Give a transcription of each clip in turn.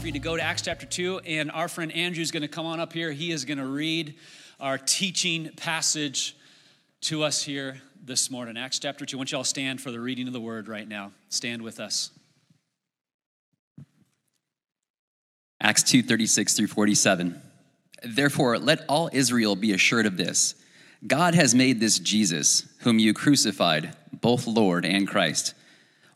For you to go to Acts chapter 2, and our friend Andrew is going to come on up here. He is going to read our teaching passage to us here this morning. Acts chapter 2. I want you all stand for the reading of the word right now. Stand with us. Acts 2 36 through 47. Therefore, let all Israel be assured of this God has made this Jesus, whom you crucified, both Lord and Christ.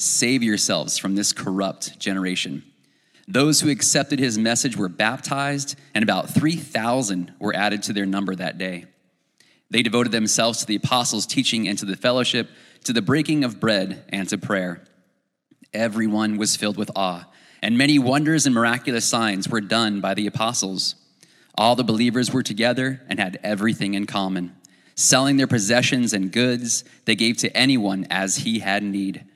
Save yourselves from this corrupt generation. Those who accepted his message were baptized, and about 3,000 were added to their number that day. They devoted themselves to the apostles' teaching and to the fellowship, to the breaking of bread and to prayer. Everyone was filled with awe, and many wonders and miraculous signs were done by the apostles. All the believers were together and had everything in common. Selling their possessions and goods, they gave to anyone as he had need.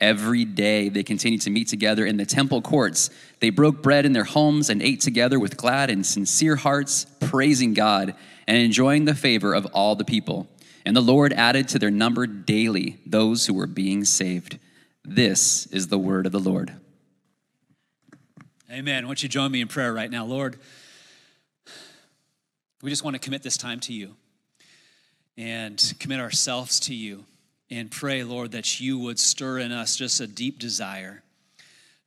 Every day they continued to meet together in the temple courts. They broke bread in their homes and ate together with glad and sincere hearts, praising God and enjoying the favor of all the people. And the Lord added to their number daily those who were being saved. This is the word of the Lord. Amen. Why don't you join me in prayer right now? Lord, we just want to commit this time to you and commit ourselves to you and pray, Lord, that you would stir in us just a deep desire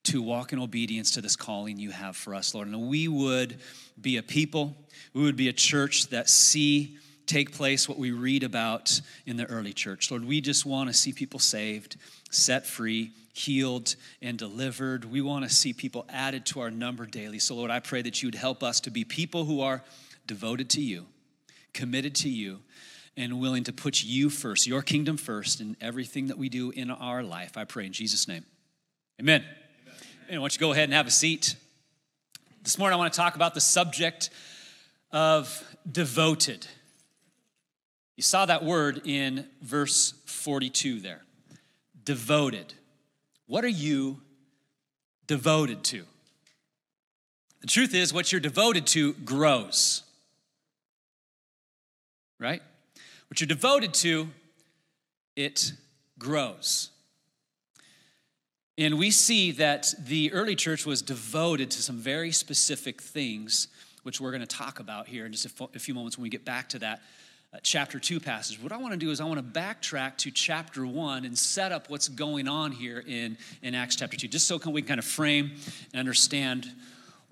to walk in obedience to this calling you have for us, Lord. And we would be a people, we would be a church that see take place what we read about in the early church. Lord, we just want to see people saved, set free, healed, and delivered. We want to see people added to our number daily. So, Lord, I pray that you would help us to be people who are devoted to you, committed to you, and willing to put you first, your kingdom first, in everything that we do in our life. I pray in Jesus' name. Amen. And why don't you go ahead and have a seat? This morning, I want to talk about the subject of devoted. You saw that word in verse 42 there. Devoted. What are you devoted to? The truth is, what you're devoted to grows. Right? What you're devoted to, it grows. And we see that the early church was devoted to some very specific things, which we're going to talk about here in just a few moments when we get back to that uh, chapter 2 passage. What I want to do is I want to backtrack to chapter 1 and set up what's going on here in, in Acts chapter 2, just so we can kind of frame and understand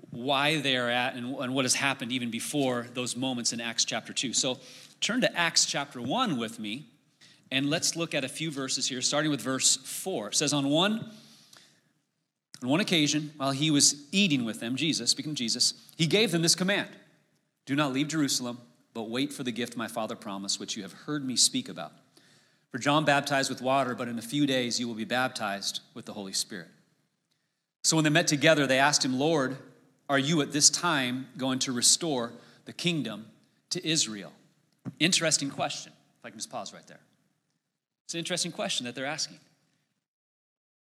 why they're at and, and what has happened even before those moments in Acts chapter 2. So turn to Acts chapter 1 with me, and let's look at a few verses here, starting with verse 4. It says, On one on one occasion, while he was eating with them, Jesus, speaking of Jesus, he gave them this command Do not leave Jerusalem, but wait for the gift my Father promised, which you have heard me speak about. For John baptized with water, but in a few days you will be baptized with the Holy Spirit. So when they met together, they asked him, Lord, are you at this time going to restore the kingdom to Israel? Interesting question. If I can just pause right there. It's an interesting question that they're asking.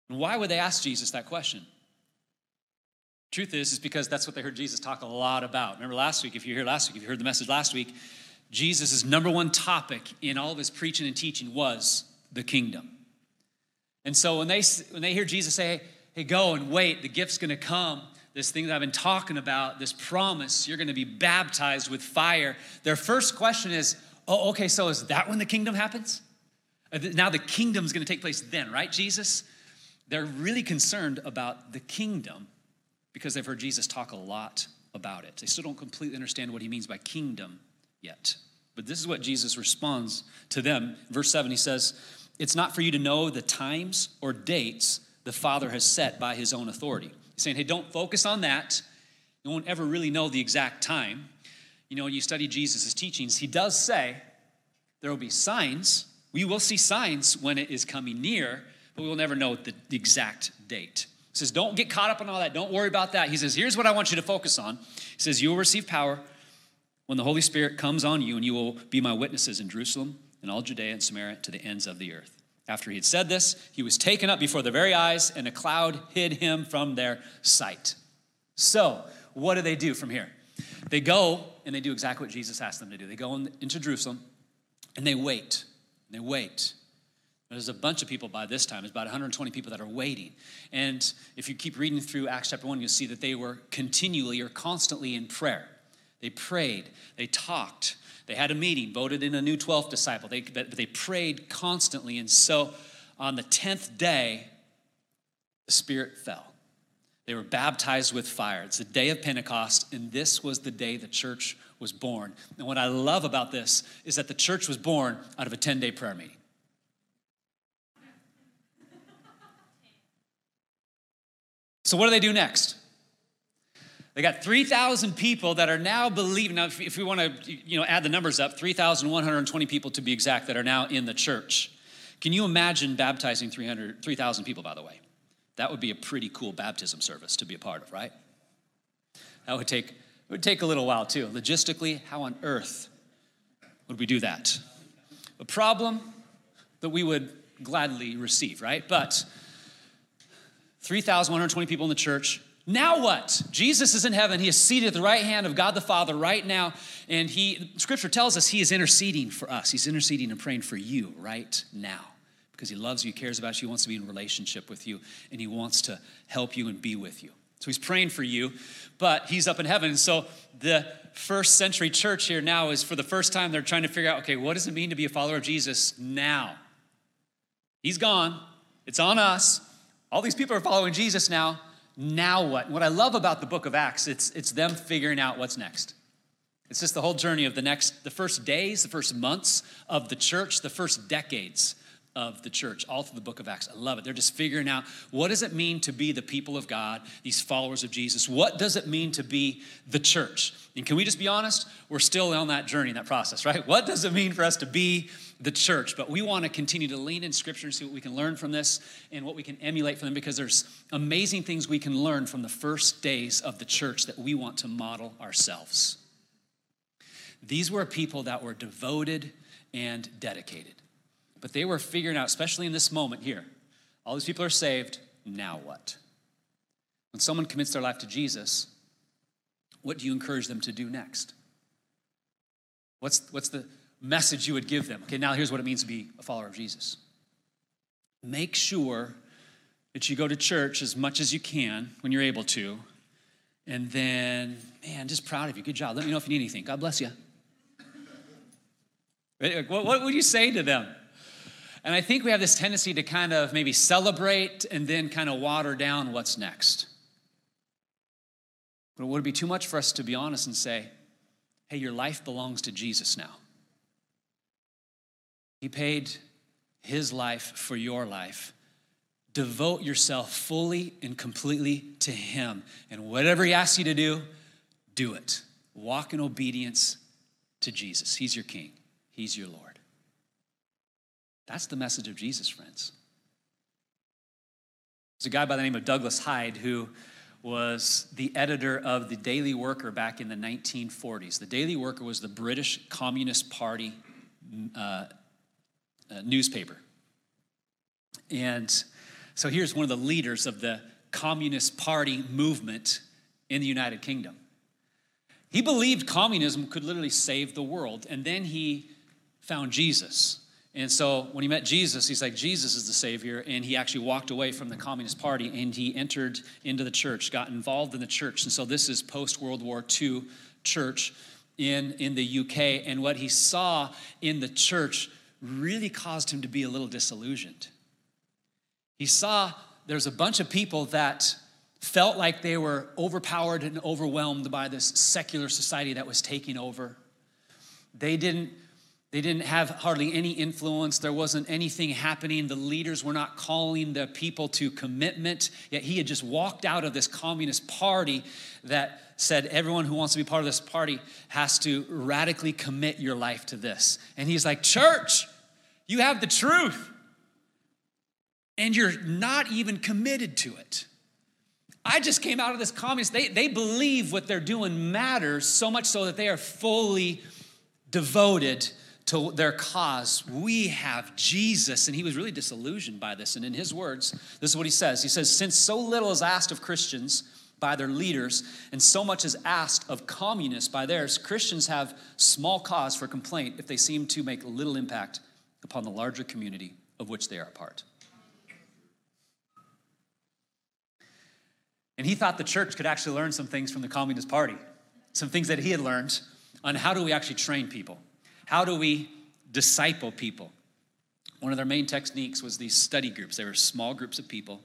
And why would they ask Jesus that question? Truth is, is because that's what they heard Jesus talk a lot about. Remember last week, if you're here last week, if you heard the message last week, Jesus' number one topic in all of his preaching and teaching was the kingdom. And so when they, when they hear Jesus say, hey, go and wait, the gift's gonna come, this thing that I've been talking about, this promise, you're gonna be baptized with fire, their first question is, oh, okay, so is that when the kingdom happens? Uh, now the kingdom's going to take place then, right, Jesus? They're really concerned about the kingdom because they've heard Jesus talk a lot about it. They still don't completely understand what he means by kingdom yet. But this is what Jesus responds to them. Verse 7, he says, It's not for you to know the times or dates the Father has set by his own authority. He's saying, Hey, don't focus on that. You won't ever really know the exact time. You know, when you study Jesus' teachings, he does say there will be signs. We will see signs when it is coming near, but we will never know the, the exact date. He says, Don't get caught up in all that. Don't worry about that. He says, Here's what I want you to focus on. He says, You will receive power when the Holy Spirit comes on you, and you will be my witnesses in Jerusalem and all Judea and Samaria to the ends of the earth. After he had said this, he was taken up before their very eyes, and a cloud hid him from their sight. So, what do they do from here? They go and they do exactly what Jesus asked them to do. They go into Jerusalem and they wait. They wait. There's a bunch of people by this time. There's about 120 people that are waiting. And if you keep reading through Acts chapter 1, you'll see that they were continually or constantly in prayer. They prayed, they talked, they had a meeting, voted in a new 12th disciple. They, they prayed constantly. And so on the 10th day, the Spirit fell. They were baptized with fire. It's the day of Pentecost, and this was the day the church was born. And what I love about this is that the church was born out of a 10 day prayer meeting. So, what do they do next? They got 3,000 people that are now believing. Now, if, we want to you know, add the numbers up, 3,120 people to be exact that are now in the church. Can you imagine baptizing 3,000 people, by the way? That would be a pretty cool baptism service to be a part of, right? That would take, it would take a little while too. Logistically, how on earth would we do that? A problem that we would gladly receive, right? But 3,120 people in the church, now what? Jesus is in heaven. He is seated at the right hand of God the Father right now. And he, scripture tells us he is interceding for us. He's interceding and praying for you right now because he loves you, cares about you, wants to be in relationship with you, and he wants to help you and be with you. So he's praying for you, but he's up in heaven. So the first century church here now is for the first time they're trying to figure out okay, what does it mean to be a follower of Jesus now? He's gone. It's on us. All these people are following Jesus now now what? What I love about the book of Acts, it's, it's them figuring out what's next. It's just the whole journey of the next, the first days, the first months of the church, the first decades of the church, all through the book of Acts. I love it. They're just figuring out what does it mean to be the people of God, these followers of Jesus? What does it mean to be the church? And can we just be honest? We're still on that journey, that process, right? What does it mean for us to be the church. But we want to continue to lean in Scripture and see what we can learn from this and what we can emulate from them because there's amazing things we can learn from the first days of the church that we want to model ourselves. These were people that were devoted and dedicated. But they were figuring out, especially in this moment here, all these people are saved, now what? When someone commits their life to Jesus, what do you encourage them to do next? What's, what's the message you would give them. Okay, now here's what it means to be a follower of Jesus. Make sure that you go to church as much as you can when you're able to. And then, man, just proud of you. Good job. Let me know if you need anything. God bless you. What what would you say to them? And I think we have this tendency to kind of maybe celebrate and then kind of water down what's next. But would it be too much for us to be honest and say, hey, your life belongs to Jesus now? He paid his life for your life. Devote yourself fully and completely to him. And whatever he asks you to do, do it. Walk in obedience to Jesus. He's your king, he's your Lord. That's the message of Jesus, friends. There's a guy by the name of Douglas Hyde who was the editor of the Daily Worker back in the 1940s. The Daily Worker was the British Communist Party uh, uh, newspaper. And so here's one of the leaders of the Communist Party movement in the United Kingdom. He believed communism could literally save the world, and then he found Jesus. And so when he met Jesus, he's like, Jesus is the Savior. And he actually walked away from the Communist Party and he entered into the church, got involved in the church. And so this is post World War II church in, in the UK. And what he saw in the church really caused him to be a little disillusioned. He saw there's a bunch of people that felt like they were overpowered and overwhelmed by this secular society that was taking over. They didn't they didn't have hardly any influence. There wasn't anything happening. The leaders were not calling the people to commitment. Yet he had just walked out of this communist party that said everyone who wants to be part of this party has to radically commit your life to this. And he's like, Church, you have the truth. And you're not even committed to it. I just came out of this communist. They, they believe what they're doing matters so much so that they are fully devoted to their cause. We have Jesus. And he was really disillusioned by this. And in his words, this is what he says He says, Since so little is asked of Christians by their leaders, and so much is asked of communists by theirs, Christians have small cause for complaint if they seem to make little impact upon the larger community of which they are a part. And he thought the church could actually learn some things from the Communist Party, some things that he had learned on how do we actually train people. How do we disciple people? One of their main techniques was these study groups. They were small groups of people,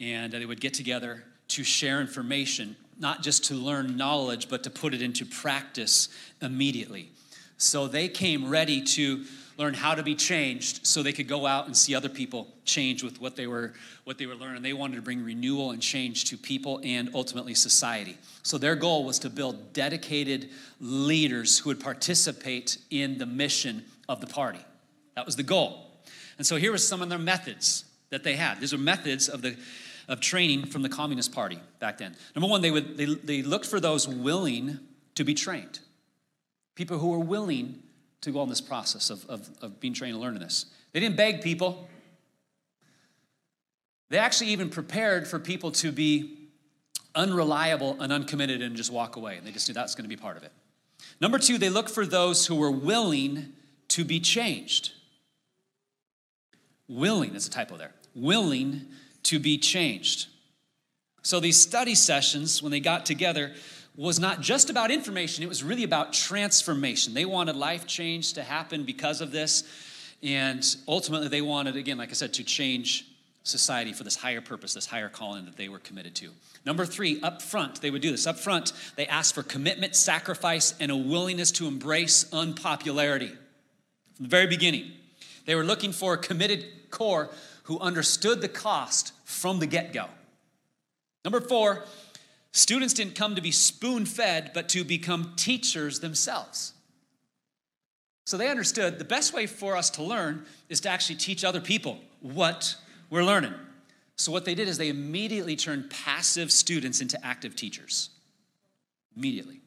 and uh, they would get together to share information, not just to learn knowledge, but to put it into practice immediately. So they came ready to learn how to be changed so they could go out and see other people change with what they were what they were learning. They wanted to bring renewal and change to people and ultimately society. So their goal was to build dedicated leaders who would participate in the mission of the party. That was the goal. And so here were some of their methods that they had. These are methods of the of training from the communist party back then. Number one they would they, they looked for those willing to be trained. People who were willing to go on this process of, of, of being trained and learning this. They didn't beg people. They actually even prepared for people to be unreliable and uncommitted and just walk away. And they just knew that's going to be part of it. Number two, they look for those who were willing to be changed. Willing, that's a typo there. Willing to be changed. So these study sessions, when they got together, was not just about information, it was really about transformation. They wanted life change to happen because of this. And ultimately, they wanted, again, like I said, to change society for this higher purpose, this higher calling that they were committed to. Number three, up front, they would do this. Up front, they asked for commitment, sacrifice, and a willingness to embrace unpopularity. From the very beginning, they were looking for a committed core who understood the cost from the get go. Number four, Students didn't come to be spoon fed, but to become teachers themselves. So they understood the best way for us to learn is to actually teach other people what we're learning. So what they did is they immediately turned passive students into active teachers. Immediately.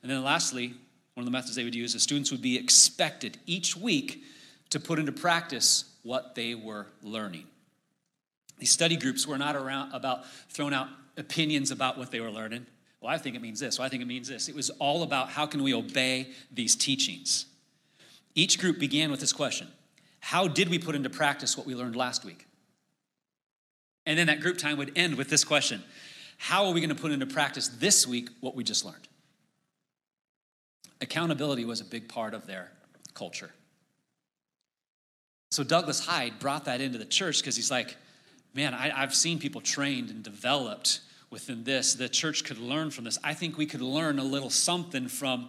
And then lastly, one of the methods they would use is students would be expected each week to put into practice what they were learning. These study groups were not around about throwing out opinions about what they were learning. Well, I think it means this. Well, I think it means this. It was all about how can we obey these teachings. Each group began with this question How did we put into practice what we learned last week? And then that group time would end with this question How are we going to put into practice this week what we just learned? Accountability was a big part of their culture. So Douglas Hyde brought that into the church because he's like, man, I, have seen people trained and developed within this. The church could learn from this. I think we could learn a little something from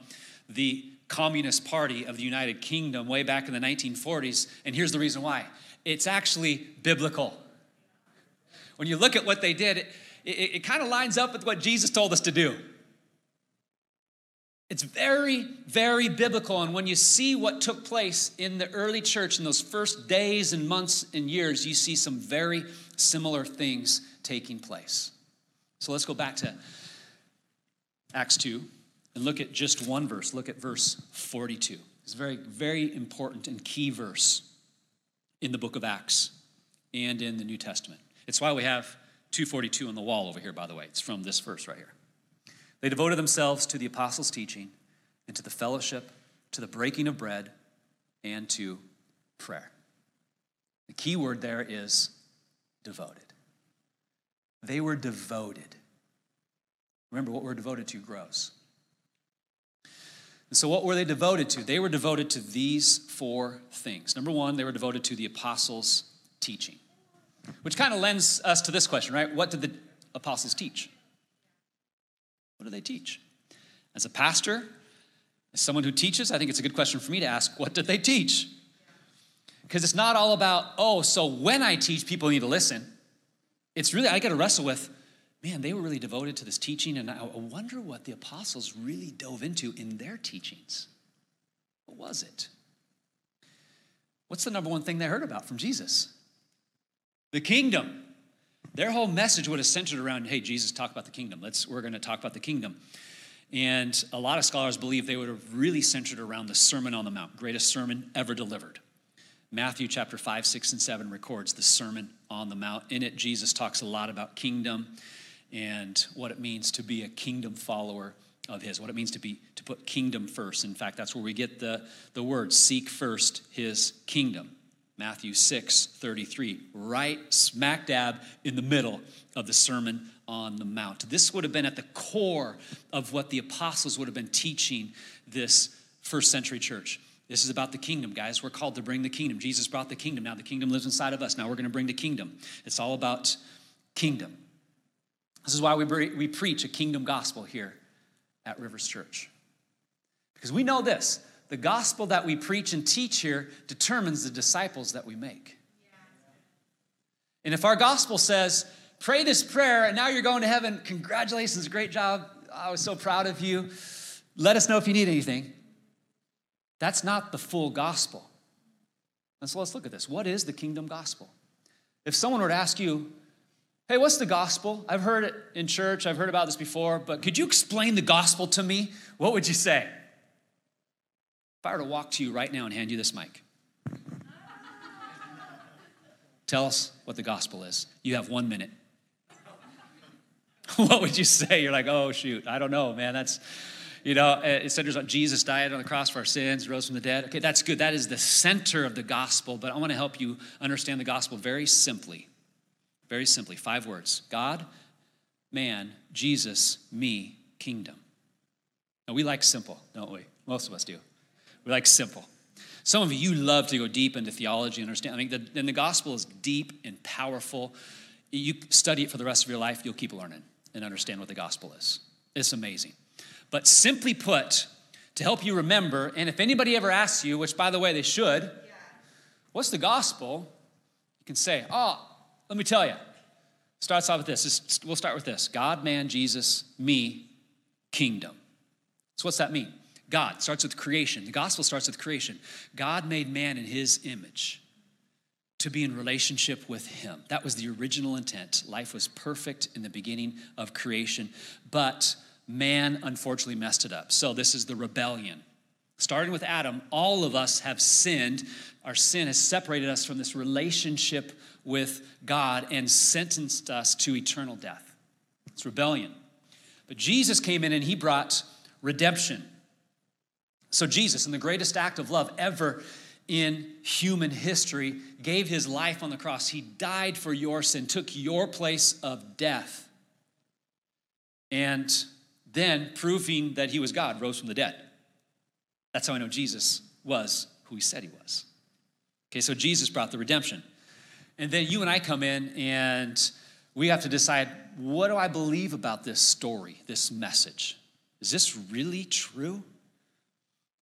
the Communist Party of the United Kingdom way back in the 1940s. And here's the reason why it's actually biblical. When you look at what they did, it, it, it kind of lines up with what Jesus told us to do. It's very, very biblical. And when you see what took place in the early church in those first days and months and years, you see some very similar things taking place. So let's go back to Acts 2 and look at just one verse. Look at verse 42. It's a very, very important and key verse in the book of Acts and in the New Testament. It's why we have 242 on the wall over here, by the way. It's from this verse right here. They devoted themselves to the apostles' teaching and to the fellowship, to the breaking of bread, and to prayer. The key word there is devoted. They were devoted. Remember, what we're devoted to grows. And so, what were they devoted to? They were devoted to these four things. Number one, they were devoted to the apostles' teaching, which kind of lends us to this question, right? What did the apostles teach? What do they teach? As a pastor, as someone who teaches, I think it's a good question for me to ask what did they teach? Because it's not all about, oh, so when I teach, people need to listen. It's really, I got to wrestle with, man, they were really devoted to this teaching, and I wonder what the apostles really dove into in their teachings. What was it? What's the number one thing they heard about from Jesus? The kingdom. Their whole message would have centered around, hey, Jesus, talk about the kingdom. Let's, we're going to talk about the kingdom. And a lot of scholars believe they would have really centered around the Sermon on the Mount, greatest sermon ever delivered. Matthew chapter 5, 6, and 7 records the Sermon on the Mount. In it, Jesus talks a lot about kingdom and what it means to be a kingdom follower of his, what it means to be to put kingdom first. In fact, that's where we get the, the word seek first his kingdom. Matthew 6, 33, right smack dab in the middle of the Sermon on the Mount. This would have been at the core of what the apostles would have been teaching this first century church. This is about the kingdom, guys. We're called to bring the kingdom. Jesus brought the kingdom. Now the kingdom lives inside of us. Now we're going to bring the kingdom. It's all about kingdom. This is why we, we preach a kingdom gospel here at Rivers Church. Because we know this the gospel that we preach and teach here determines the disciples that we make. And if our gospel says, pray this prayer and now you're going to heaven, congratulations, great job, I was so proud of you, let us know if you need anything. That's not the full gospel. And so let's look at this. What is the kingdom gospel? If someone were to ask you, hey, what's the gospel? I've heard it in church, I've heard about this before, but could you explain the gospel to me? What would you say? If I were to walk to you right now and hand you this mic, tell us what the gospel is. You have one minute. what would you say? You're like, oh, shoot, I don't know, man. That's you know, uh, it centers on Jesus died on the cross for our sins, rose from the dead. Okay, that's good. That is the center of the gospel, but I want to help you understand the gospel very simply. Very simply, five words God, man, Jesus, me, kingdom. Now, we like simple, don't we? Most of us do. We like simple. Some of you love to go deep into theology and understand. I mean, the, and the gospel is deep and powerful. You study it for the rest of your life, you'll keep learning and understand what the gospel is. It's amazing. But simply put, to help you remember, and if anybody ever asks you, which by the way they should, what's the gospel? You can say, oh, let me tell you. Starts off with this. We'll start with this God, man, Jesus, me, kingdom. So, what's that mean? God starts with creation. The gospel starts with creation. God made man in his image to be in relationship with him. That was the original intent. Life was perfect in the beginning of creation, but man unfortunately messed it up. So this is the rebellion. Starting with Adam, all of us have sinned. Our sin has separated us from this relationship with God and sentenced us to eternal death. It's rebellion. But Jesus came in and he brought redemption. So, Jesus, in the greatest act of love ever in human history, gave his life on the cross. He died for your sin, took your place of death. And then, proving that he was God, rose from the dead. That's how I know Jesus was who he said he was. Okay, so Jesus brought the redemption. And then you and I come in and we have to decide what do I believe about this story, this message? Is this really true?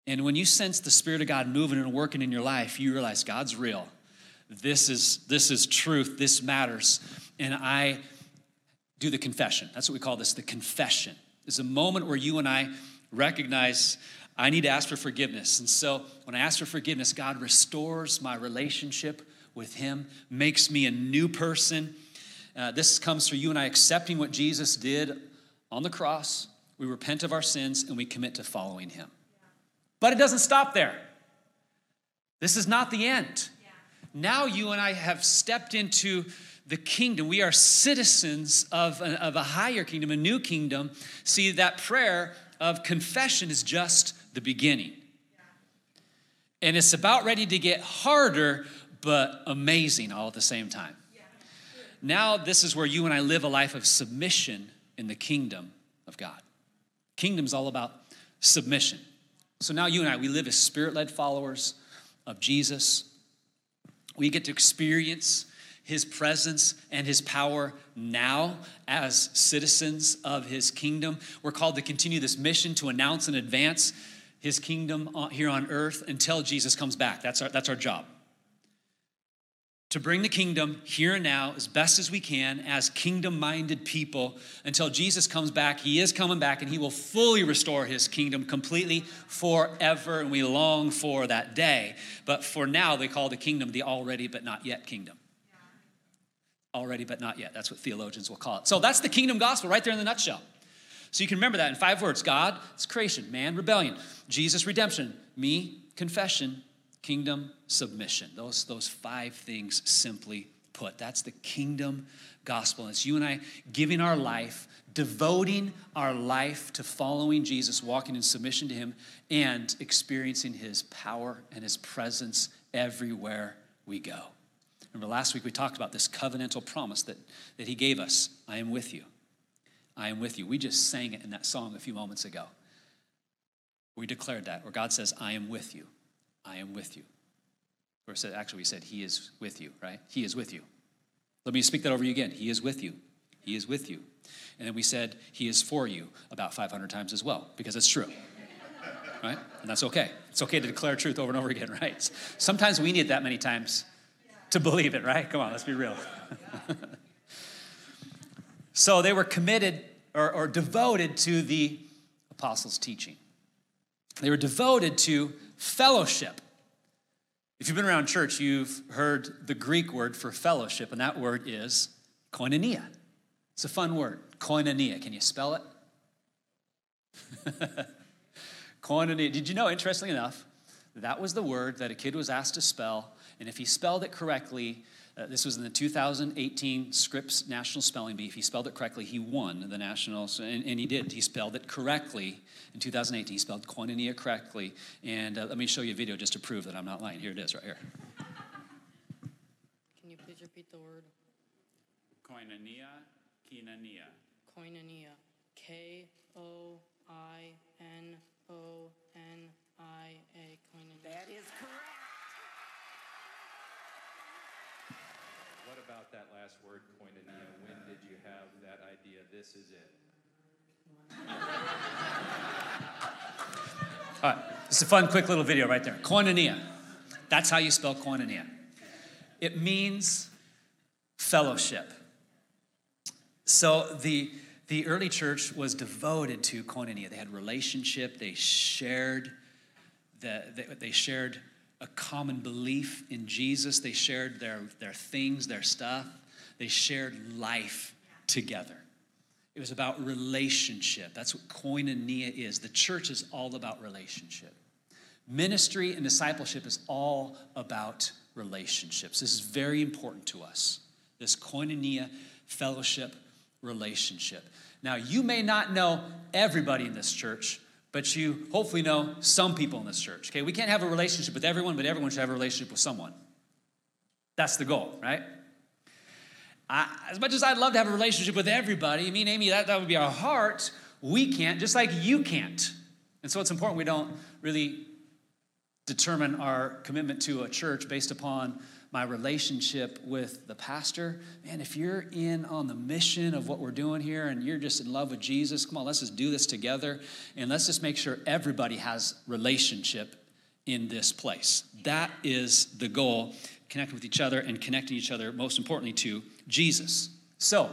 And when you sense the Spirit of God moving and working in your life, you realize God's real. This is, this is truth. This matters. And I do the confession. That's what we call this the confession is a moment where you and I recognize I need to ask for forgiveness. And so when I ask for forgiveness, God restores my relationship with Him, makes me a new person. Uh, this comes through you and I accepting what Jesus did on the cross. We repent of our sins and we commit to following Him. But it doesn't stop there. This is not the end. Now you and I have stepped into the kingdom. We are citizens of a, of a higher kingdom, a new kingdom. See, that prayer of confession is just the beginning. And it's about ready to get harder, but amazing all at the same time. Now, this is where you and I live a life of submission in the kingdom of God. Kingdom is all about submission. So now you and I, we live as spirit led followers of Jesus. We get to experience his presence and his power now as citizens of his kingdom. We're called to continue this mission to announce and advance his kingdom here on earth until Jesus comes back. That's our, that's our job to bring the kingdom here and now as best as we can as kingdom minded people until Jesus comes back. He is coming back and he will fully restore his kingdom completely forever. And we long for that day. But for now, they call the kingdom the already but not yet kingdom. Already but not yet. That's what theologians will call it. So that's the kingdom gospel right there in the nutshell. So you can remember that in five words God, it's creation, man, rebellion, Jesus, redemption, me, confession, kingdom submission. Those, those five things simply put. That's the kingdom gospel. It's you and I giving our life, devoting our life to following Jesus, walking in submission to Him, and experiencing His power and His presence everywhere we go. Remember, last week we talked about this covenantal promise that, that He gave us I am with you. I am with you. We just sang it in that song a few moments ago. We declared that, where God says, I am with you. I am with you. Or said, actually, we said, He is with you, right? He is with you. Let me speak that over you again. He is with you. He is with you. And then we said, He is for you about 500 times as well, because it's true. Right? And that's okay. It's okay to declare truth over and over again, right? Sometimes we need that many times to believe it, right? Come on, let's be real. so they were committed or, or devoted to the apostles' teaching. They were devoted to fellowship. If you've been around church, you've heard the Greek word for fellowship, and that word is koinonia. It's a fun word, koinonia. Can you spell it? koinonia. Did you know, interestingly enough, that was the word that a kid was asked to spell, and if he spelled it correctly, uh, this was in the 2018 Scripps National Spelling Bee. If he spelled it correctly, he won the national, and, and he did. He spelled it correctly in 2018. He spelled koinonia correctly. And uh, let me show you a video just to prove that I'm not lying. Here it is, right here. Can you please repeat the word? Koinonia, koinonia. Koinonia. K O I N O N I A. Koinonia. That is correct. What about that last word, koinonia? When did you have that idea? This is it. All right, it's a fun, quick little video right there. Koinonia. That's how you spell koinonia. It means fellowship. So the the early church was devoted to koinonia. They had relationship. They shared. The, they, they shared a common belief in Jesus. They shared their, their things, their stuff. They shared life together. It was about relationship. That's what koinonia is. The church is all about relationship. Ministry and discipleship is all about relationships. This is very important to us. This koinonia fellowship relationship. Now, you may not know everybody in this church, but you hopefully know some people in this church. Okay, we can't have a relationship with everyone, but everyone should have a relationship with someone. That's the goal, right? I, as much as I'd love to have a relationship with everybody, I mean, Amy, that, that would be our heart. We can't, just like you can't. And so it's important we don't really determine our commitment to a church based upon my relationship with the pastor. Man, if you're in on the mission of what we're doing here and you're just in love with Jesus, come on, let's just do this together and let's just make sure everybody has relationship in this place. That is the goal, connecting with each other and connecting each other, most importantly, to Jesus. So,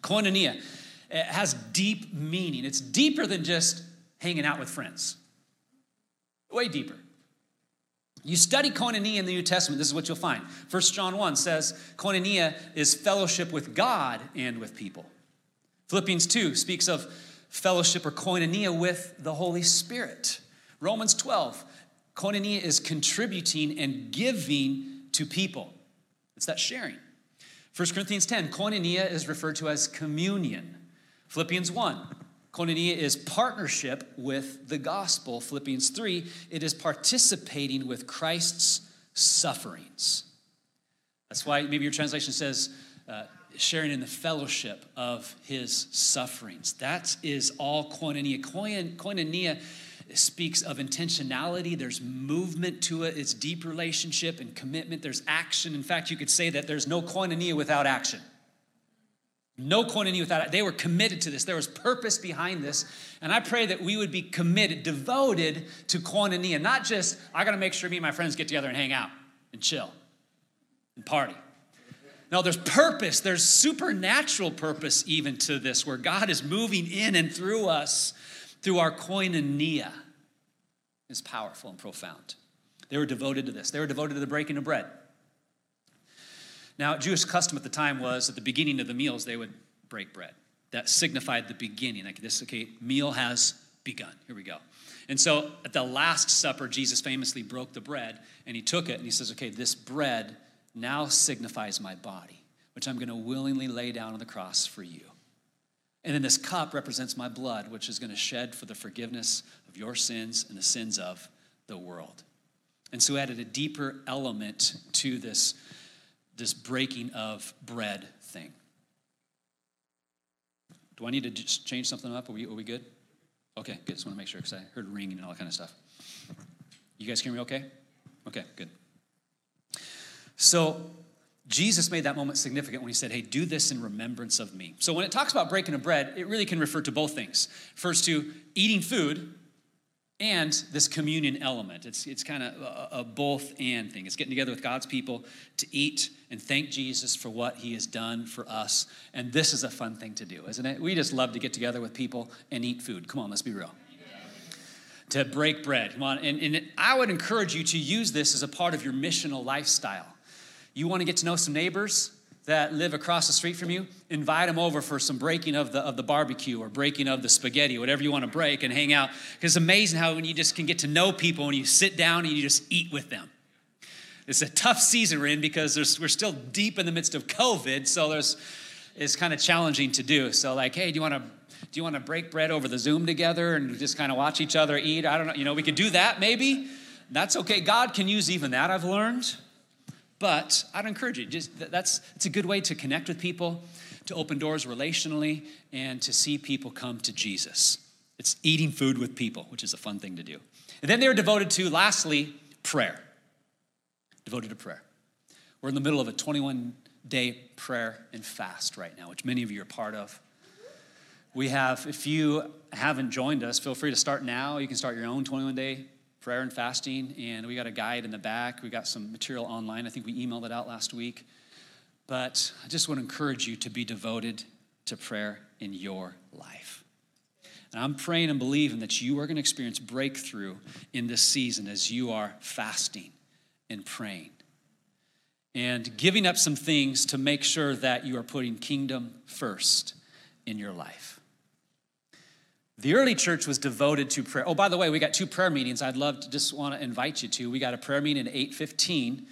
koinonia has deep meaning. It's deeper than just hanging out with friends, way deeper. You study koinonia in the New Testament, this is what you'll find. 1 John 1 says koinonia is fellowship with God and with people. Philippians 2 speaks of fellowship or koinonia with the Holy Spirit. Romans 12, koinonia is contributing and giving to people. It's that sharing. 1 Corinthians 10, koinonia is referred to as communion. Philippians 1, Koinonia is partnership with the gospel. Philippians 3, it is participating with Christ's sufferings. That's why maybe your translation says uh, sharing in the fellowship of his sufferings. That is all koinonia. Koinonia speaks of intentionality. There's movement to it. It's deep relationship and commitment. There's action. In fact, you could say that there's no koinonia without action. No koinonia without it. They were committed to this. There was purpose behind this. And I pray that we would be committed, devoted to koinonia, not just, I got to make sure me and my friends get together and hang out and chill and party. No, there's purpose. There's supernatural purpose even to this, where God is moving in and through us through our koinonia. Is powerful and profound. They were devoted to this. They were devoted to the breaking of bread. Now, Jewish custom at the time was at the beginning of the meals, they would break bread. That signified the beginning. Like this, okay, meal has begun. Here we go. And so at the Last Supper, Jesus famously broke the bread and he took it and he says, okay, this bread now signifies my body, which I'm going to willingly lay down on the cross for you. And then this cup represents my blood, which is going to shed for the forgiveness of your sins and the sins of the world. And so added a deeper element to this, this breaking of bread thing. Do I need to just change something up? Are we, are we good? Okay, good. Just want to make sure because I heard ringing and all that kind of stuff. You guys hear me okay? Okay, good. So Jesus made that moment significant when he said, Hey, do this in remembrance of me. So when it talks about breaking of bread, it really can refer to both things. First, to eating food and this communion element. It's, it's kind of a, a both and thing. It's getting together with God's people to eat and thank Jesus for what he has done for us. And this is a fun thing to do, isn't it? We just love to get together with people and eat food. Come on, let's be real. To break bread. Come on. And, and I would encourage you to use this as a part of your missional lifestyle. You want to get to know some neighbors that live across the street from you? Invite them over for some breaking of the, of the barbecue or breaking of the spaghetti, whatever you want to break, and hang out. Because it's amazing how when you just can get to know people and you sit down and you just eat with them. It's a tough season we're in because we're still deep in the midst of COVID, so there's it's kind of challenging to do. So like, hey, do you want to do you want to break bread over the Zoom together and just kind of watch each other eat? I don't know. You know, we could do that maybe. That's okay. God can use even that. I've learned. But I'd encourage you, just that's it's a good way to connect with people, to open doors relationally, and to see people come to Jesus. It's eating food with people, which is a fun thing to do. And then they are devoted to, lastly, prayer. Devoted to prayer. We're in the middle of a 21 day prayer and fast right now, which many of you are part of. We have, if you haven't joined us, feel free to start now. You can start your own 21 day prayer and fasting, and we got a guide in the back. We got some material online. I think we emailed it out last week. But I just want to encourage you to be devoted to prayer in your life. And I'm praying and believing that you are going to experience breakthrough in this season as you are fasting and praying and giving up some things to make sure that you are putting kingdom first in your life. The early church was devoted to prayer. Oh, by the way, we got two prayer meetings I'd love to just want to invite you to. We got a prayer meeting at 8:15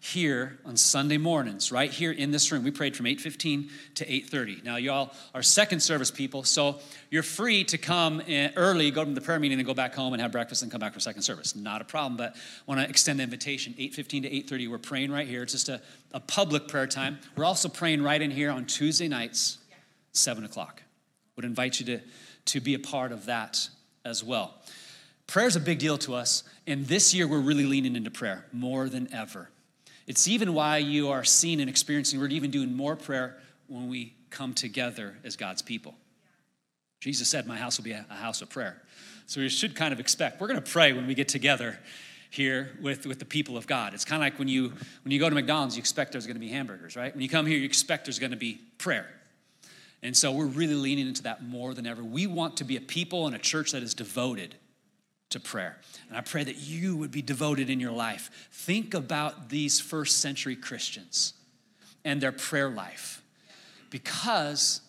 here on Sunday mornings, right here in this room. We prayed from 8:15 to 8:30. Now, y'all are second service people, so you're free to come eh, early, go to the prayer meeting, and go back home and have breakfast and come back for second service. Not a problem, but I want to extend the invitation. 8:15 to 8:30. We're praying right here. It's just a, a public prayer time. We're also praying right in here on Tuesday nights, seven o'clock. Would invite you to to be a part of that as well. Prayer is a big deal to us, and this year we're really leaning into prayer more than ever. It's even why you are seeing and experiencing, we're even doing more prayer when we come together as God's people. Jesus said, My house will be a house of prayer. So we should kind of expect, we're going to pray when we get together here with, with the people of God. It's kind of like when you when you go to McDonald's, you expect there's going to be hamburgers, right? When you come here, you expect there's going to be prayer. And so we're really leaning into that more than ever. We want to be a people and a church that is devoted to prayer. And I pray that you would be devoted in your life. Think about these first century Christians and their prayer life because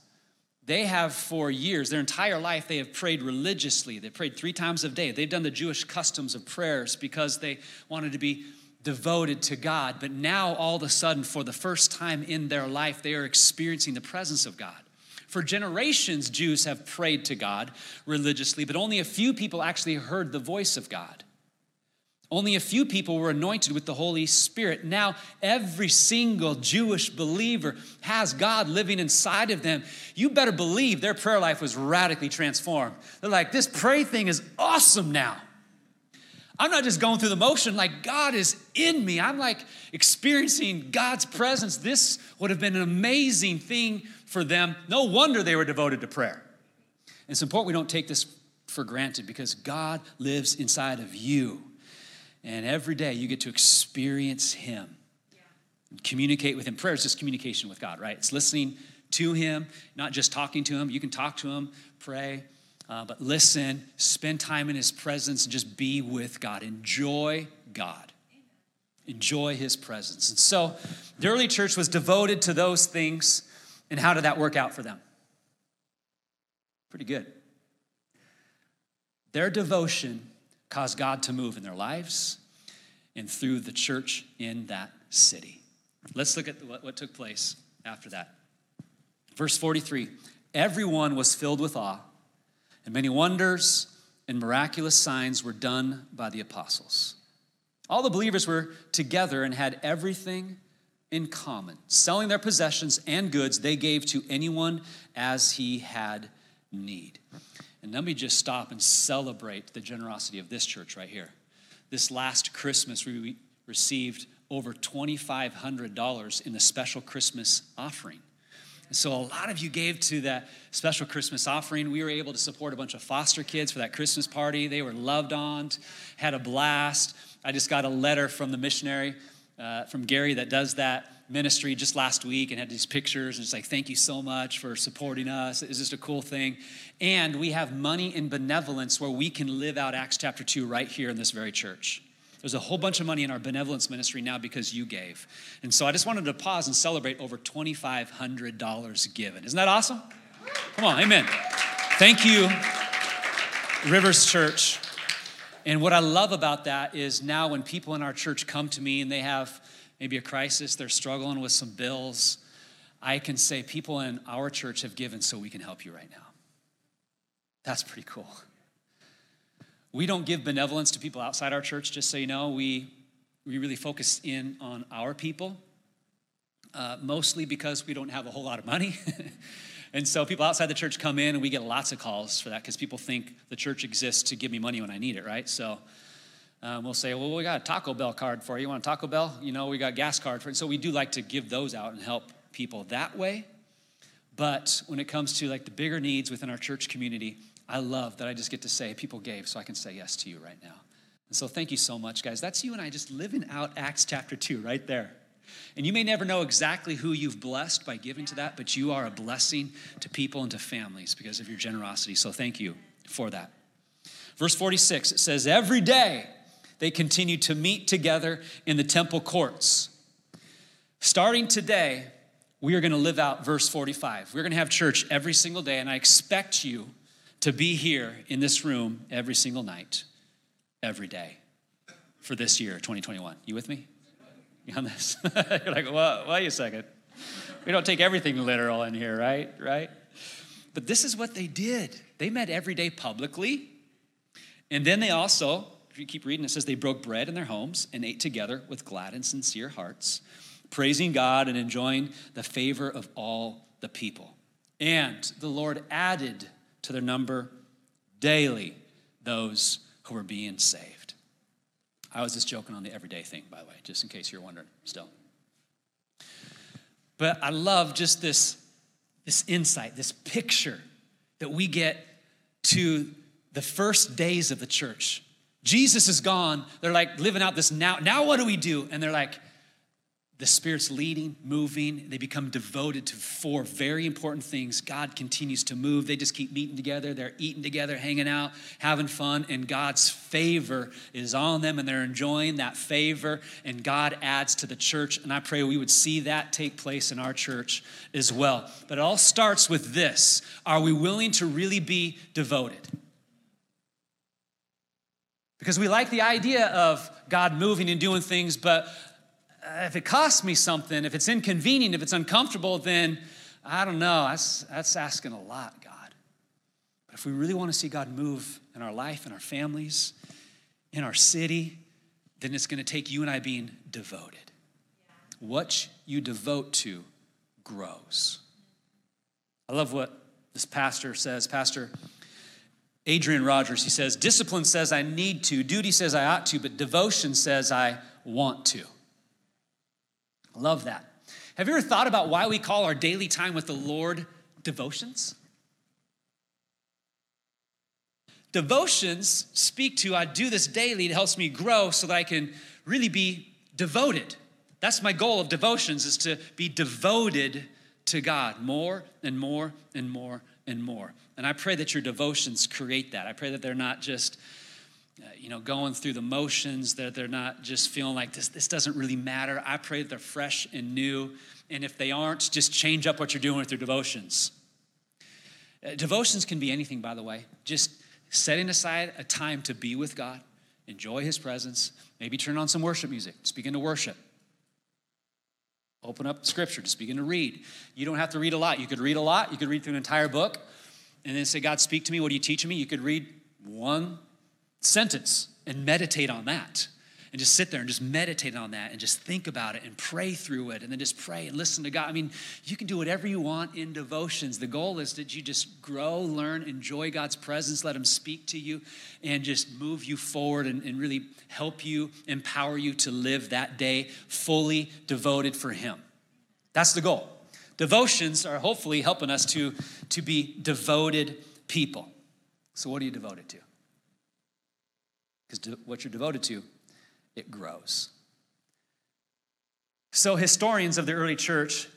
they have for years, their entire life, they have prayed religiously. They prayed three times a day. They've done the Jewish customs of prayers because they wanted to be devoted to God. But now, all of a sudden, for the first time in their life, they are experiencing the presence of God. For generations, Jews have prayed to God religiously, but only a few people actually heard the voice of God. Only a few people were anointed with the Holy Spirit. Now, every single Jewish believer has God living inside of them. You better believe their prayer life was radically transformed. They're like, this pray thing is awesome now. I'm not just going through the motion, like God is in me. I'm like experiencing God's presence. This would have been an amazing thing for them. No wonder they were devoted to prayer. It's important we don't take this for granted because God lives inside of you. And every day you get to experience Him, communicate with Him. Prayer is just communication with God, right? It's listening to Him, not just talking to Him. You can talk to Him, pray, uh, but listen, spend time in His presence, and just be with God. Enjoy God. Enjoy His presence. And so the early church was devoted to those things. And how did that work out for them? Pretty good. Their devotion caused God to move in their lives and through the church in that city. Let's look at what, what took place after that. Verse 43 Everyone was filled with awe, and many wonders and miraculous signs were done by the apostles. All the believers were together and had everything in common. Selling their possessions and goods, they gave to anyone as he had need. And let me just stop and celebrate the generosity of this church right here. This last Christmas, we received over $2,500 in the special Christmas offering. And so a lot of you gave to that special Christmas offering. We were able to support a bunch of foster kids for that Christmas party. They were loved on, had a blast. I just got a letter from the missionary, uh, from Gary, that does that ministry just last week and had these pictures and it's like thank you so much for supporting us. It's just a cool thing. And we have money in benevolence where we can live out acts chapter 2 right here in this very church. There's a whole bunch of money in our benevolence ministry now because you gave. And so i just wanted to pause and celebrate over $2500 given. Isn't that awesome? Come on amen. Thank you rivers church and what i love about that is now when people in our church come to me and they have maybe a crisis, they're struggling with some bills, I can say, people in our church have given so we can help you right now. That's pretty cool. We don't give benevolence to people outside our church, just so you know. We, we really focus in on our people, uh, mostly because we don't have a whole lot of money. and so people outside the church come in and we get lots of calls for that because people think the church exists to give me money when I need it, right? So um, we'll say, well, we got a Taco Bell card for you. You want a Taco Bell? You know, we got gas card for it. So we do like to give those out and help people that way. But when it comes to like the bigger needs within our church community, I love that I just get to say, people gave, so I can say yes to you right now. And so thank you so much, guys. That's you and I just living out Acts chapter 2 right there. And you may never know exactly who you've blessed by giving to that, but you are a blessing to people and to families because of your generosity. So thank you for that. Verse 46, it says, Every day, they continue to meet together in the temple courts. Starting today, we are going to live out verse 45. We're going to have church every single day, and I expect you to be here in this room every single night, every day for this year, 2021. You with me? On this? You're like, well, wait a second. We don't take everything literal in here, right? Right? But this is what they did. They met every day publicly, and then they also if you keep reading, it says they broke bread in their homes and ate together with glad and sincere hearts, praising God and enjoying the favor of all the people. And the Lord added to their number daily those who were being saved. I was just joking on the everyday thing, by the way, just in case you're wondering still. But I love just this, this insight, this picture that we get to the first days of the church Jesus is gone. They're like living out this now. Now, what do we do? And they're like, the Spirit's leading, moving. They become devoted to four very important things. God continues to move. They just keep meeting together. They're eating together, hanging out, having fun, and God's favor is on them, and they're enjoying that favor, and God adds to the church. And I pray we would see that take place in our church as well. But it all starts with this Are we willing to really be devoted? Because we like the idea of God moving and doing things, but Uh, if it costs me something, if it's inconvenient, if it's uncomfortable, then I don't know. That's, that's asking a lot, God. But if we really want to see God move in our life, in our families, in our city, then it's going to take you and I being devoted. What you devote to grows. I love what this pastor says. Pastor Adrian Rogers, he says, Discipline says I need to, duty says I ought to, but devotion says I want to. Love that. Have you ever thought about why we call our daily time with the Lord devotions? Devotions speak to I do this daily, it helps me grow so that I can really be devoted. That's my goal of devotions is to be devoted to God more and more and more and more. And I pray that your devotions create that. I pray that they're not just you know, going through the motions, that they're not just feeling like this, this doesn't really matter. I pray that they're fresh and new. And if they aren't, just change up what you're doing with your devotions. Uh, devotions can be anything, by the way. Just setting aside a time to be with God, enjoy His presence, maybe turn on some worship music, just begin to worship. Open up scripture, just begin to read. You don't have to read a lot. You could read a lot, you could read through an entire book, and then say, God, speak to me. What are you teaching me? You could read one sentence and meditate on that and just sit there and just meditate on that and just think about it and pray through it and then just pray and listen to God. I mean, you can do whatever you want in devotions. The goal is that you just grow, learn, enjoy God's presence, let Him speak to you, and just move you forward and, and really help you, empower you to live that day fully devoted for Him. That's the goal. Devotions are hopefully helping us to, to be devoted people. So, what are you devoted to? Because what you're devoted to it grows. So, historians of the early church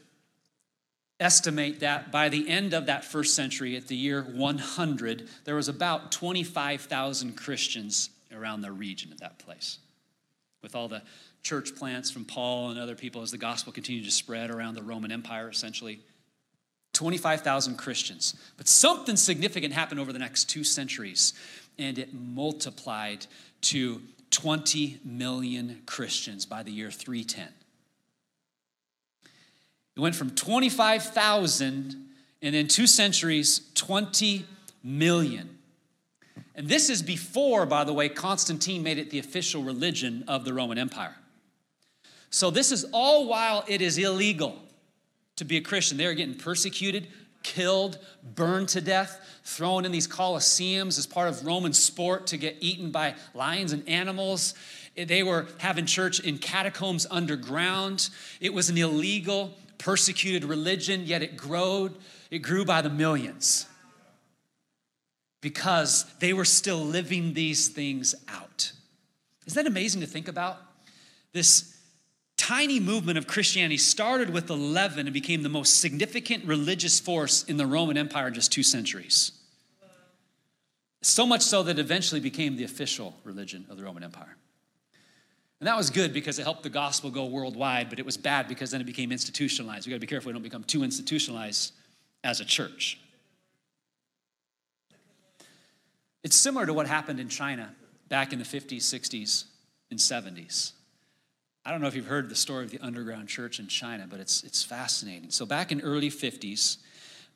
estimate that by the end of that first century, at the year 100, there was about 25,000 Christians around the region of that place. With all the church plants from Paul and other people as the gospel continued to spread around the Roman Empire, essentially. 25,000 Christians. But something significant happened over the next two centuries, and it multiplied to 20 million Christians by the year 310. It went from 25,000 and in two centuries, 20 million. And this is before, by the way, Constantine made it the official religion of the Roman Empire. So this is all while it is illegal to be a Christian. They are getting persecuted, killed, burned to death, thrown in these coliseums as part of Roman sport to get eaten by lions and animals. They were having church in catacombs underground. It was an illegal, persecuted religion, yet it grew, it grew by the millions because they were still living these things out. Isn't that amazing to think about? This tiny movement of Christianity started with 11 and became the most significant religious force in the Roman Empire in just two centuries. So much so that it eventually became the official religion of the Roman Empire. And that was good because it helped the gospel go worldwide, but it was bad because then it became institutionalized. We gotta be careful we don't become too institutionalized as a church. It's similar to what happened in China back in the 50s, 60s, and 70s. I don't know if you've heard the story of the underground church in China, but it's, it's fascinating. So, back in early 50s,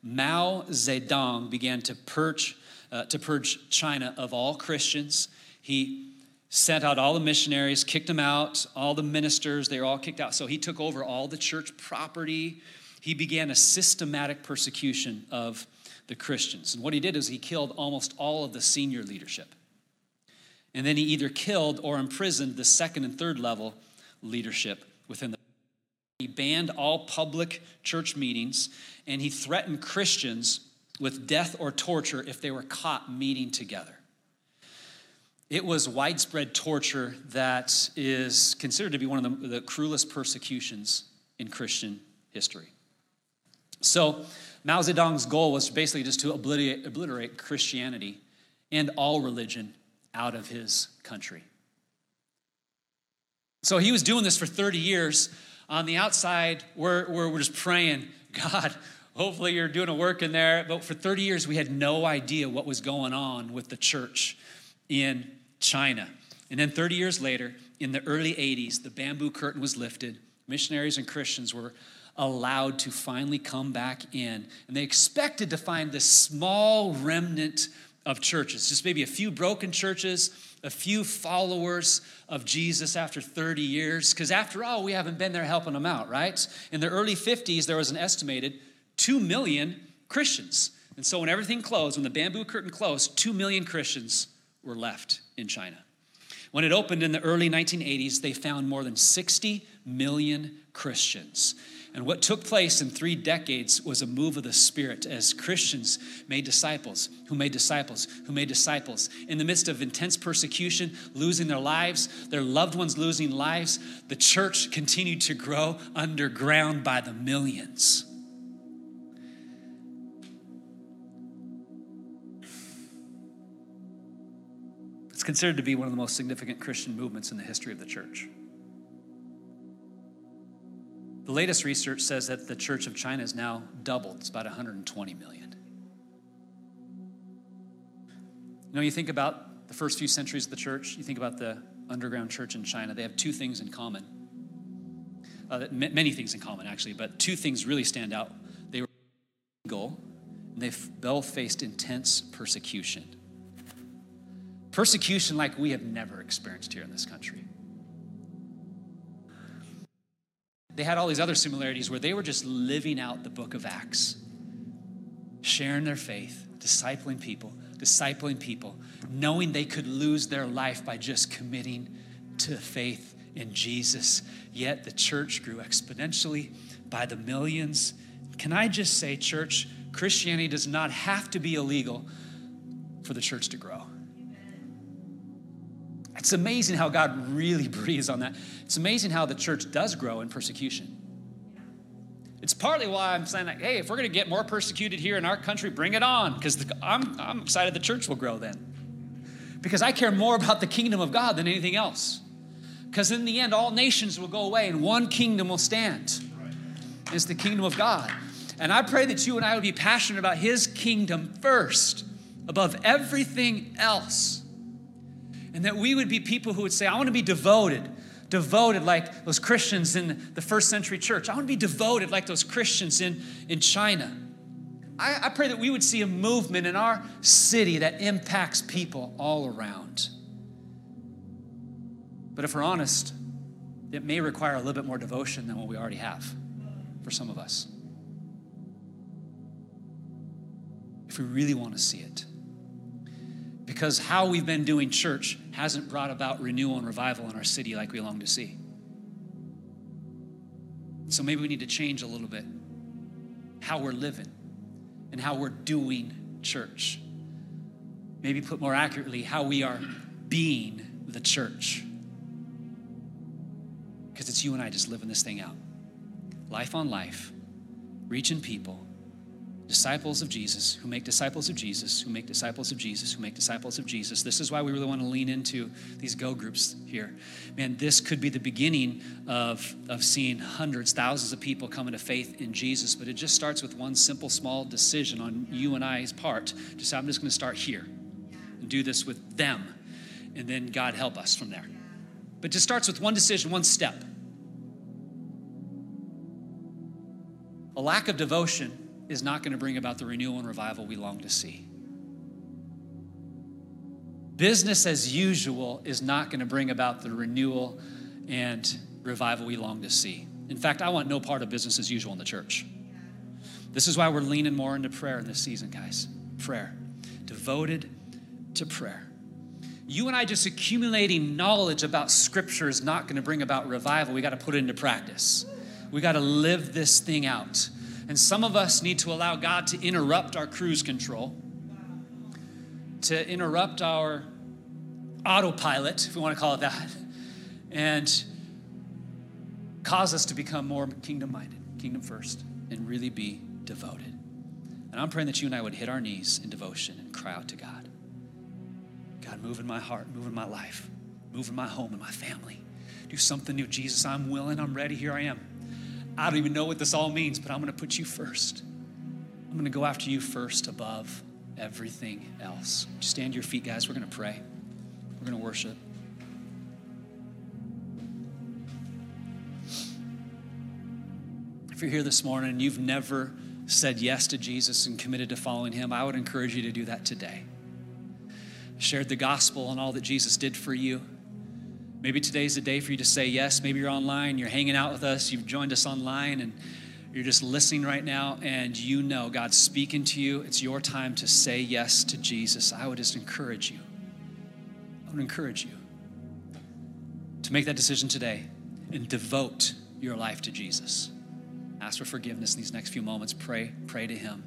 Mao Zedong began to purge, uh, to purge China of all Christians. He sent out all the missionaries, kicked them out, all the ministers, they were all kicked out. So, he took over all the church property. He began a systematic persecution of the Christians. And what he did is he killed almost all of the senior leadership. And then he either killed or imprisoned the second and third level leadership within the he banned all public church meetings and he threatened Christians with death or torture if they were caught meeting together. It was widespread torture that is considered to be one of the, the cruelest persecutions in Christian history. So, Mao Zedong's goal was basically just to obliterate, obliterate Christianity and all religion out of his country. So he was doing this for 30 years. On the outside, we're, we're, we're just praying, God, hopefully you're doing a work in there. But for 30 years, we had no idea what was going on with the church in China. And then 30 years later, in the early 80s, the bamboo curtain was lifted. Missionaries and Christians were allowed to finally come back in. And they expected to find this small remnant of churches, just maybe a few broken churches, a few followers of Jesus after 30 years. Because after all, we haven't been there helping them out, right? In the early 50s, there was an estimated 2 million Christians. And so when everything closed, when the bamboo curtain closed, 2 million Christians were left in China. When it opened in the early 1980s, they found more than 60 million Christians. And what took place in three decades was a move of the Spirit as Christians made disciples, who made disciples, who made disciples. In the midst of intense persecution, losing their lives, their loved ones losing lives, the church continued to grow underground by the millions. It's considered to be one of the most significant Christian movements in the history of the church. The latest research says that the Church of China is now doubled. It's about 120 million. You know, you think about the first few centuries of the church, you think about the underground church in China, they have two things in common. Uh, many things in common, actually, but two things really stand out. They were goal, and they both faced intense persecution. Persecution like we have never experienced here in this country. They had all these other similarities where they were just living out the book of Acts, sharing their faith, discipling people, discipling people, knowing they could lose their life by just committing to faith in Jesus. Yet the church grew exponentially by the millions. Can I just say, church, Christianity does not have to be illegal for the church to grow. It's amazing how God really breathes on that. It's amazing how the church does grow in persecution. It's partly why I'm saying, like, hey, if we're going to get more persecuted here in our country, bring it on, because I'm, I'm excited the church will grow then. Because I care more about the kingdom of God than anything else. Because in the end, all nations will go away and one kingdom will stand. It's the kingdom of God. And I pray that you and I would be passionate about His kingdom first, above everything else. And that we would be people who would say, I want to be devoted, devoted like those Christians in the first century church. I want to be devoted like those Christians in, in China. I, I pray that we would see a movement in our city that impacts people all around. But if we're honest, it may require a little bit more devotion than what we already have for some of us. If we really want to see it because how we've been doing church hasn't brought about renewal and revival in our city like we long to see. So maybe we need to change a little bit how we're living and how we're doing church. Maybe put more accurately, how we are being the church. Because it's you and I just living this thing out. Life on life, reaching people, disciples of Jesus, who make disciples of Jesus, who make disciples of Jesus, who make disciples of Jesus. This is why we really want to lean into these go groups here. Man, this could be the beginning of, of seeing hundreds, thousands of people coming to faith in Jesus, but it just starts with one simple, small decision on you and I's part. Just I'm just going to start here and do this with them, and then God help us from there. But it just starts with one decision, one step. A lack of devotion is not going to bring about the renewal and revival we long to see. Business as usual is not going to bring about the renewal and revival we long to see. In fact, I want no part of business as usual in the church. This is why we're leaning more into prayer in this season, guys. Prayer, devoted to prayer. You and I just accumulating knowledge about Scripture is not going to bring about revival. We got to put it into practice. We got to live this thing out. And some of us need to allow God to interrupt our cruise control, to interrupt our autopilot, if we want to call it that, and cause us to become more kingdom minded, kingdom first, and really be devoted. And I'm praying that you and I would hit our knees in devotion and cry out to God. God, move in my heart, move in my life, move in my home and my family. Do something new. Jesus, I'm willing, I'm ready, here I am. I don't even know what this all means, but I'm going to put you first. I'm going to go after you first above everything else. Stand your feet, guys. We're going to pray. We're going to worship. If you're here this morning and you've never said yes to Jesus and committed to following him, I would encourage you to do that today. shared the gospel and all that Jesus did for you. Maybe today's the day for you to say yes. Maybe you're online, you're hanging out with us, you've joined us online, and you're just listening right now, and you know God's speaking to you. It's your time to say yes to Jesus. I would just encourage you. I would encourage you to make that decision today and devote your life to Jesus. Ask for forgiveness in these next few moments. Pray, pray to Him.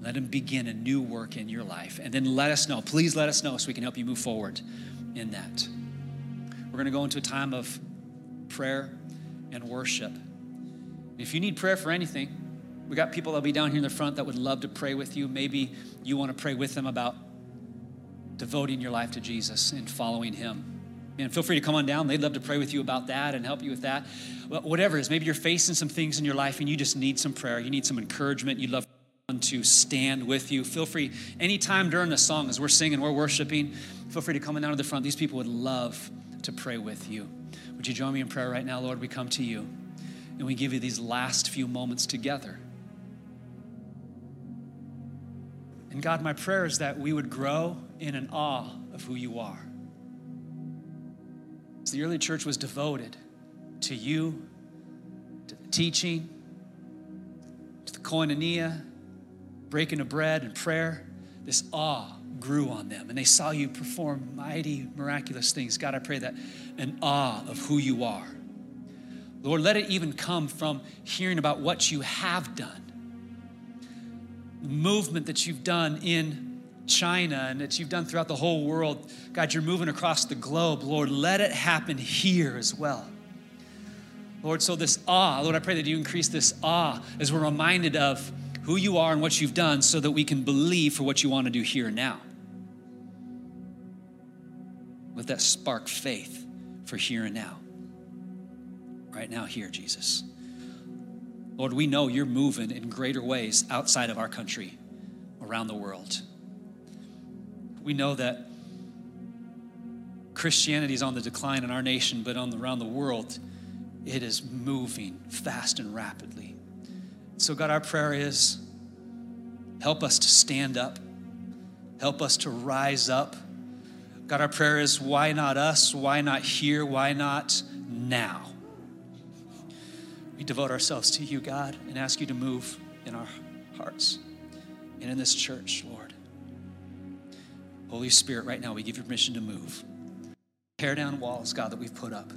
Let Him begin a new work in your life. And then let us know. Please let us know so we can help you move forward in that. We're going to go into a time of prayer and worship. If you need prayer for anything, we got people that'll be down here in the front that would love to pray with you. Maybe you want to pray with them about devoting your life to Jesus and following Him. And feel free to come on down. They'd love to pray with you about that and help you with that. Whatever it is, maybe you're facing some things in your life and you just need some prayer. You need some encouragement. You'd love to stand with you. Feel free, anytime during the song, as we're singing, we're worshiping, feel free to come on down to the front. These people would love to pray with you. Would you join me in prayer right now, Lord? We come to you and we give you these last few moments together. And God, my prayer is that we would grow in an awe of who you are. As the early church was devoted to you, to the teaching, to the koinonia, breaking of bread and prayer, this awe grew on them and they saw you perform mighty, miraculous things. God, I pray that an awe of who you are. Lord, let it even come from hearing about what you have done, the movement that you've done in China and that you've done throughout the whole world. God, you're moving across the globe. Lord, let it happen here as well. Lord, so this awe, Lord, I pray that you increase this awe as we're reminded of who you are and what you've done so that we can believe for what you want to do here now. Let that spark faith for here and now. Right now, here, Jesus. Lord, we know you're moving in greater ways outside of our country, around the world. We know that Christianity is on the decline in our nation, but on the, around the world, it is moving fast and rapidly. So, God, our prayer is help us to stand up, help us to rise up. God, our prayer is why not us? Why not here? Why not now? We devote ourselves to you, God, and ask you to move in our hearts and in this church, Lord. Holy Spirit, right now we give you permission to move. Tear down walls, God, that we've put up.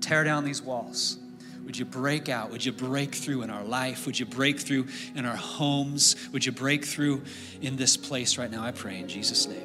Tear down these walls. Would you break out? Would you break through in our life? Would you break through in our homes? Would you break through in this place right now? I pray in Jesus' name.